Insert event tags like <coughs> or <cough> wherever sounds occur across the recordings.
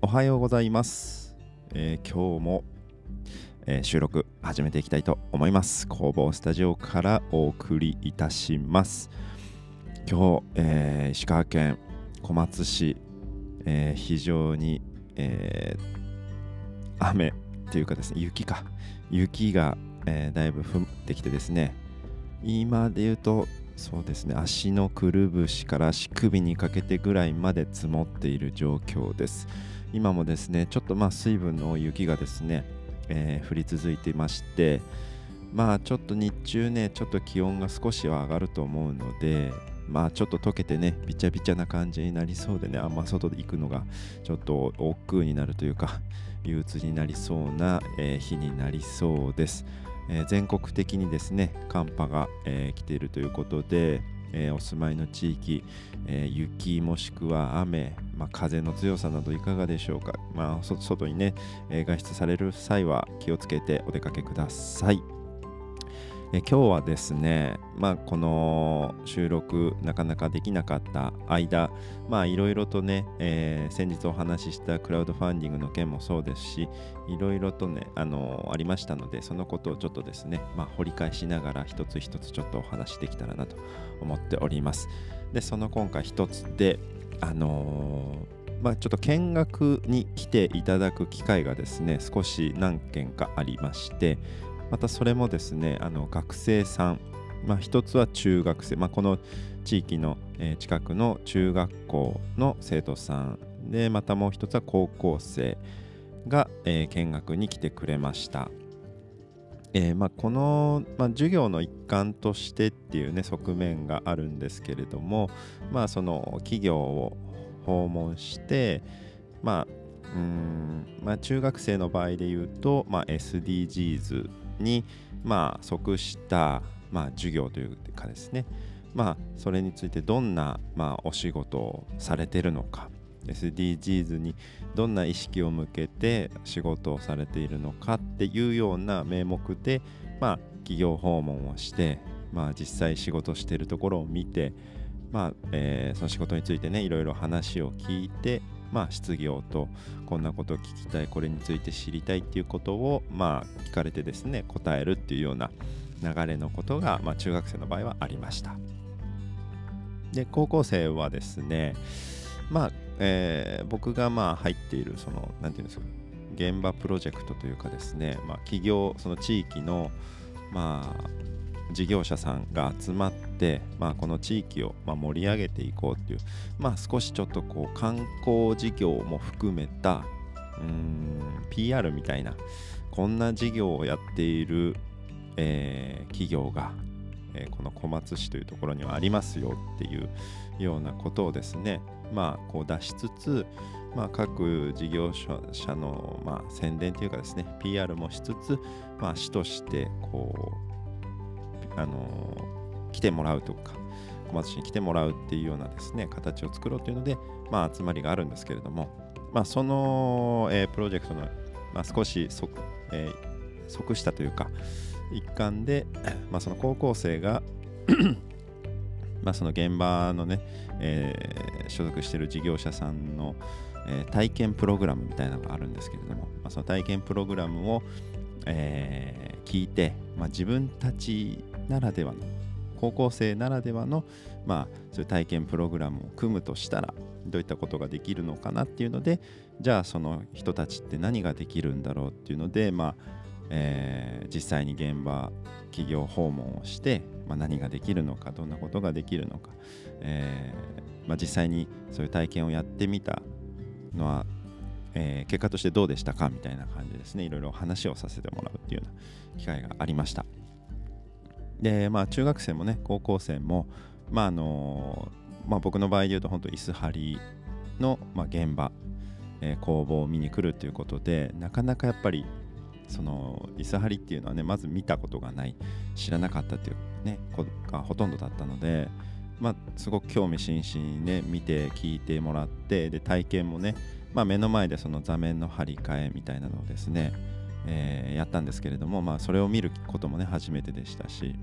おはようございます、えー今日も、えー収録始めていきたいと思います。工房スタジオからお送りいたします。今日、えー石川県小松市、えー非常に、えー雨っていうかですね雪か。雪が、えーだいぶ降ってきてですね。今で言うとそうですね足のくるぶしから足首にかけてぐらいまで積もっている状況です。今もですねちょっとまあ水分の雪がですね、えー降り続いていましてまあちょっと日中ねちょっと気温が少しは上がると思うのでまあちょっと溶けてねびちゃびちゃな感じになりそうでねあんま外で行くのがちょっと億劫になるというか憂鬱になりそうな、えー日になりそうです、えー全国的にですね寒波が、えー来ているということで、えーお住まいの地域、えー雪もしくは雨、まあ、風の強さなどいかがでしょうか、まあ、外にね、えー外出される際は気をつけてお出かけください。え今日はですね、まあ、この収録なかなかできなかった間、いろいろとね、えー先日お話ししたクラウドファンディングの件もそうですし、いろいろとね、あのありましたので、そのことをちょっとですね、まあ、掘り返しながら一つ一つちょっとお話しできたらなと思っております。で、その今回一つで、あのーまあ、ちょっと見学に来ていただく機会がですね、少し何件かありまして、またそれもですね、あの学生さん、まあ、一つは中学生、まあ、この地域の、近くの中学校の生徒さんで、またもう一つは高校生が、見学に来てくれました。えーまあ、この、まあ、授業の一環としてっていうね側面があるんですけれども、まあ、その企業を訪問して、まあうんまあ、中学生の場合で言うと、まあ、SDGs に、まあ、即した、まあ、授業というかですね、まあ、それについてどんな、まあ、お仕事をされてるのか。SDGs にどんな意識を向けて仕事をされているのかっていうような名目で、まあ、企業訪問をして、まあ、実際仕事してるところを見て、まあえーその仕事についてねいろいろ話を聞いて、まあ、質疑応答こんなことを聞きたいこれについて知りたいっていうことを、まあ、聞かれてですね答えるっていうような流れのことが、まあ、中学生の場合はありました。で高校生はですねまあ、えー僕がまあ入っているそのなんていうんですか現場プロジェクトというかですね、まあ、企業その地域のまあ事業者さんが集まって、まあ、この地域をまあ盛り上げていこうっていう、まあ、少しちょっとこう観光事業も含めたうーん PR みたいなこんな事業をやっている、えー企業が、えーこの小松市というところにはありますよっていうようなことをですねまあこう出しつつ、まあ、各事業者の、まあ、宣伝というかですね PR もしつつ、まあ、市としてこうあの来てもらうとか小松市に来てもらうっていうようなですね形を作ろうというので、まあ、集まりがあるんですけれども、まあ、その、えープロジェクトの、まあ、少しそ、えー即したというか一環で、まあ、その高校生が <coughs> まあその現場のね、えー所属している事業者さんの、えー体験プログラムみたいなのがあるんですけれども、まあ、その体験プログラムを、えー聞いて、まあ、自分たちならではの高校生ならではの、まあ、そういう体験プログラムを組むとしたらどういったことができるのかなっていうのでじゃあその人たちって何ができるんだろうっていうので、まあえー実際に現場企業訪問をして、まあ、何ができるのかどんなことができるのか、えーまあ、実際にそういう体験をやってみたのは、えー結果としてどうでしたかみたいな感じですね。いろいろ話をさせてもらうっていうような機会がありました。でまあ中学生もね高校生もまああのまあ僕の場合で言うと本当椅子張りの、まあ、現場、えー工房を見に来るということでなかなかやっぱりその椅子張りっていうのはねまず見たことがない知らなかったっていうねことがほとんどだったのでまあすごく興味津々にね見て聞いてもらってで体験もねまあ目の前でその座面の張り替えみたいなのをですね、えーやったんですけれどもまあそれを見ることもね初めてでしたし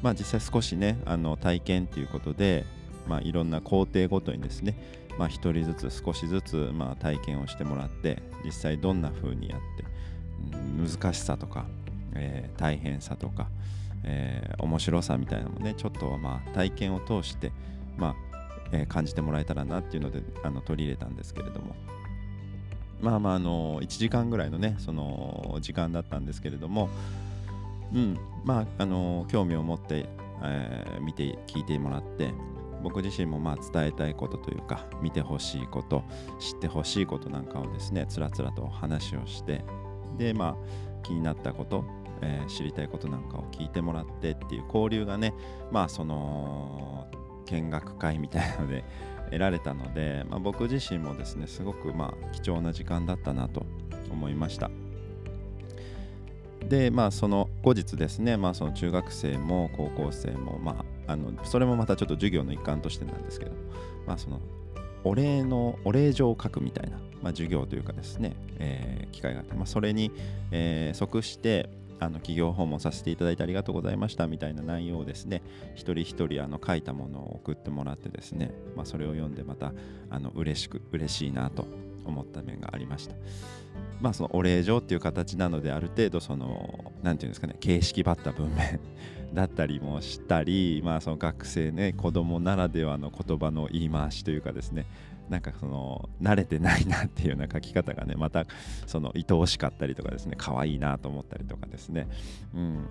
まあ実際少しねあの体験っていうことでまあいろんな工程ごとにですねまあ、一人ずつ少しずつ、まあ、体験をしてもらって実際どんな風にやって、うん、難しさとか、えー、大変さとか、えー、面白さみたいなのもねちょっとまあ体験を通して、まあえー、感じてもらえたらなっていうのであの取り入れたんですけれども。まあまああの1時間ぐらいのねその時間だったんですけれどもうんまああの興味を持って、えー、見て聞いてもらって僕自身もまあ伝えたいことというか見てほしいこと知ってほしいことなんかをですねつらつらと話をしてでまあ気になったこと、えー、知りたいことなんかを聞いてもらってっていう交流がねまあその見学会みたいなので得られたので、まあ、僕自身もですねすごくまあ貴重な時間だったなと思いました。でまあその後日ですね、まあ、その中学生も高校生もまああのそれもまたちょっと授業の一環としてなんですけどまあそのお礼のお礼状を書くみたいな、まあ、授業というかですね、えー、機会があって、まあ、それに、えー、即してあの企業訪問させていただいてありがとうございましたみたいな内容をですね一人一人あの書いたものを送ってもらってですね、まあ、それを読んでまたあの嬉しく嬉しいなと思った面がありました。まあそのお礼状っていう形なのである程度その何て言うんですかね形式ばった文面 <laughs> だったりもしたりまあその学生ね子供ならではの言葉の言い回しというかですねなんかその慣れてないなっていうような書き方がねまたその愛おしかったりとかですね可愛いなと思ったりとかですね。うん。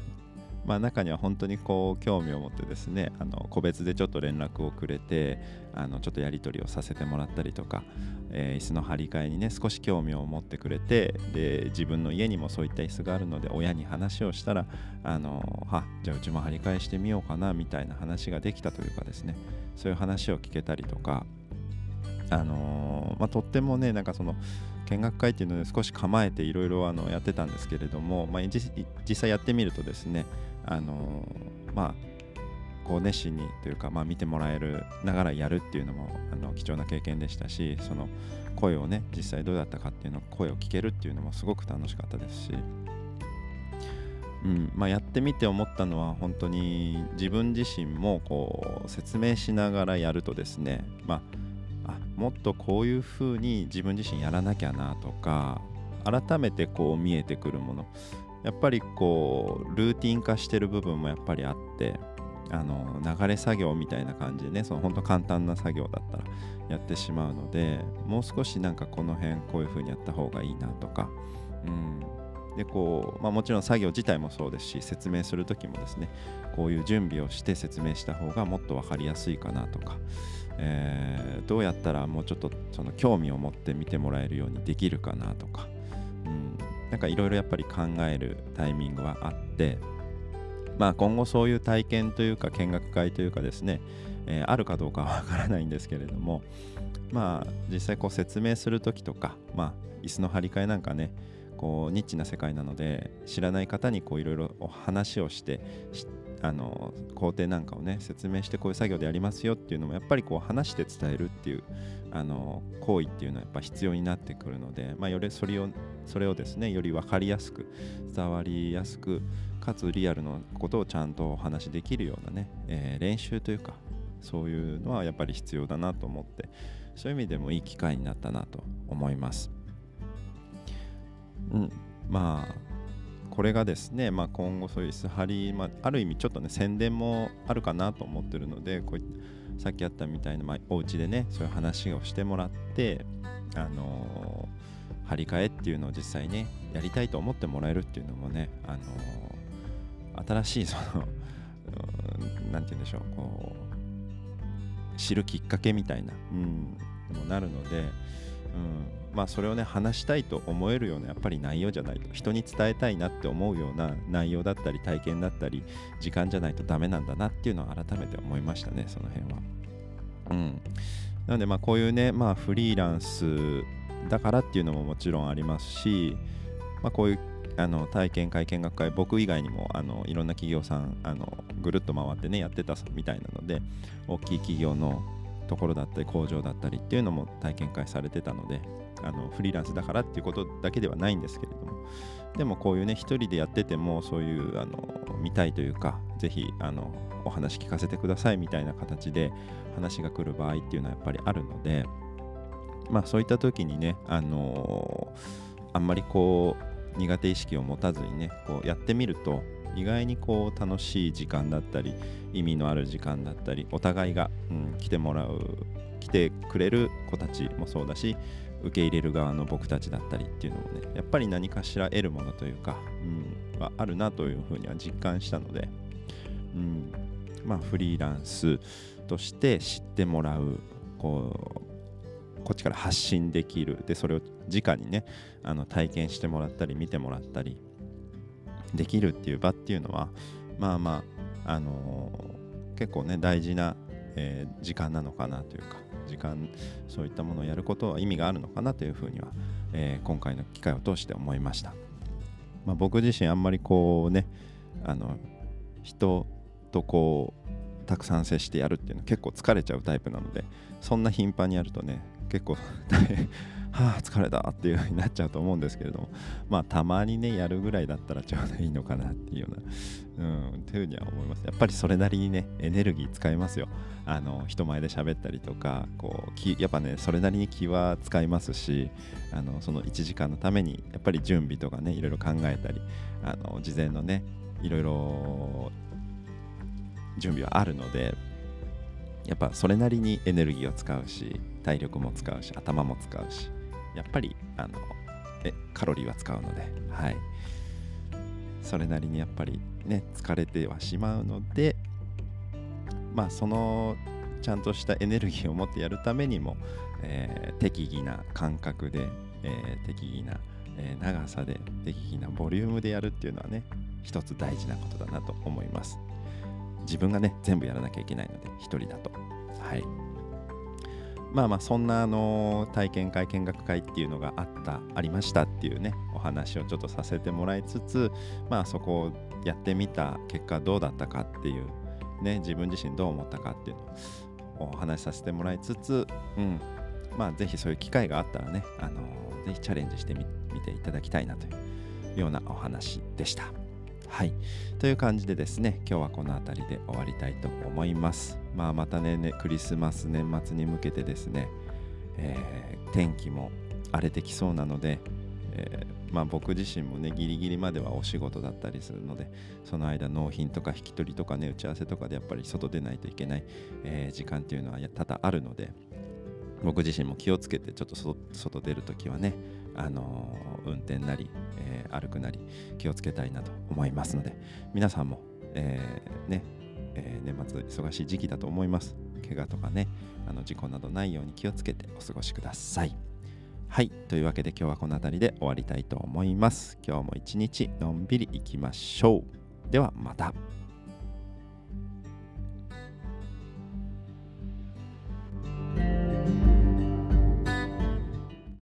まあ、中には本当にこう興味を持ってですねあの個別でちょっと連絡をくれてあのちょっとやり取りをさせてもらったりとか、えー、椅子の張り替えにね少し興味を持ってくれてで自分の家にもそういった椅子があるので親に話をしたらあのはじゃあうちも張り替えしてみようかなみたいな話ができたというかですねそういう話を聞けたりとかあのー、まあ、とってもねなんかその見学会っていうので少し構えていろいろやってたんですけれども、まあ、実際やってみるとですねあのまあこう熱心にというか、まあ、見てもらえるながらやるっていうのもあの貴重な経験でしたしその声をね実際どうだったかっていうの声を聞けるっていうのもすごく楽しかったですし、うんまあ、やってみて思ったのは本当に自分自身もこう説明しながらやるとですね、まあ、あもっとこういうふうに自分自身やらなきゃなとか改めてこう見えてくるもの。やっぱりこうルーティン化してる部分もやっぱりあってあの流れ作業みたいな感じでねその本当簡単な作業だったらやってしまうのでもう少しなんかこの辺こういう風にやった方がいいなとか、うん、でこう、まあ、もちろん作業自体もそうですし説明する時もですねこういう準備をして説明した方がもっと分かりやすいかなとか、えー、どうやったらもうちょっとその興味を持って見てもらえるようにできるかなとか、うん、なんかいろいろやっぱり考えるタイミングはあってまあ今後そういう体験というか見学会というかですね、えー、あるかどうかはわからないんですけれどもまあ実際こう説明する時とかまあ椅子の張り替えなんかねこうニッチな世界なので知らない方にいろいろお話をしてあの工程なんかをね説明してこういう作業でやりますよっていうのもやっぱりこう話して伝えるっていうあの行為っていうのはやっぱ必要になってくるので、まあ、よりそれをそれをですねより分かりやすく伝わりやすくかつリアルのことをちゃんとお話しできるようなね、えー、練習というかそういうのはやっぱり必要だなと思ってそういう意味でもいい機会になったなと思います。うん、まあこれがですね、まあ、今後そういうスハリ、まあ、ある意味ちょっとね宣伝もあるかなと思ってるのでこういさっきあったみたいな、まあ、お家でねそういう話をしてもらってあのー、張り替えっていうのを実際ねやりたいと思ってもらえるっていうのもね、あのー、新しいその何て言うんでしょうこう知るきっかけみたいな、うん、もなるので、うんまあ、それをね話したいと思えるようなやっぱり内容じゃないと人に伝えたいなって思うような内容だったり体験だったり時間じゃないとダメなんだなっていうのを改めて思いましたねその辺は。うん、なのでまあこういうね、まあ、フリーランスだからっていうのももちろんありますし、まあ、こういうあの体験会見学会僕以外にもあのいろんな企業さんあのぐるっと回ってねやってたみたいなので大きい企業のところだったり工場だったりっていうのも体験会されてたのであのフリーランスだからっていうことだけではないんですけれどもでもこういうね一人でやっててもそういうあの見たいというかぜひあのお話聞かせてくださいみたいな形で話が来る場合っていうのはやっぱりあるのでまあそういった時にね、あのー、あんまりこう苦手意識を持たずにねこうやってみると意外にこう楽しい時間だったり意味のある時間だったりお互いが、うん、来てもらう来てくれる子たちもそうだし受け入れる側の僕たちだったりっていうのもねやっぱり何かしら得るものというか、うん、はあるなというふうには実感したので、うん、まあフリーランスとして知ってもらうこうこっちから発信できる。でそれを直にねあの体験してもらったり見てもらったりできるっていう場っていうのはまあまああのー、結構ね大事な、えー、時間なのかなというか時間そういったものをやることは意味があるのかなというふうには、えー、今回の機会を通して思いました、まあ、僕自身あんまりこうねあの人とこうたくさん接してやるっていうのは結構疲れちゃうタイプなのでそんな頻繁にやるとね結構大変はあ疲れたっていう風になっちゃうと思うんですけれども。まあたまにねやるぐらいだったらちょうどいいのかなっていうような。うんっていうふうには思います。やっぱりそれなりにねエネルギー使いますよ。あの人前で喋ったりとかこうやっぱねそれなりに気は使いますしあのその1時間のためにやっぱり準備とかねいろいろ考えたりあの事前のねいろいろ準備はあるのでやっぱそれなりにエネルギーを使うし体力も使うし頭も使うし。やっぱりあのえカロリーは使うので、はい、それなりにやっぱりね疲れてはしまうのでまあそのちゃんとしたエネルギーを持ってやるためにも、えー、適宜な感覚で、えー、適宜な、えー、長さで適宜なボリュームでやるっていうのはね一つ大事なことだなと思います。自分がね全部やらなきゃいけないので一人だと。はい。まあまあそんなあの体験会見学会っていうのがあったありましたっていうねお話をちょっとさせてもらいつつまあそこをやってみた結果どうだったかっていうね自分自身どう思ったかっていうのをお話しさせてもらいつつうんまあぜひそういう機会があったらねあのぜひチャレンジしてみていただきたいなというようなお話でした。はい。という感じでですね、今日はこの辺りで終わりたいと思います。まあ、またね、ねクリスマス年末に向けてですね、えー、天気も荒れてきそうなので、えー、まあ、僕自身もねギリギリまではお仕事だったりするのでその間納品とか引き取りとかね打ち合わせとかでやっぱり外出ないといけない、えー、時間っていうのは多々あるので僕自身も気をつけてちょっと外出るときはねあのー、運転なり、えー、歩くなり気をつけたいなと思いますので皆さんも、えー、ねえ年末忙しい時期だと思います。怪我とかねあの事故などないように気をつけてお過ごしください。はいというわけで今日はこの辺りで終わりたいと思います。今日も一日のんびりいきましょう。ではまた。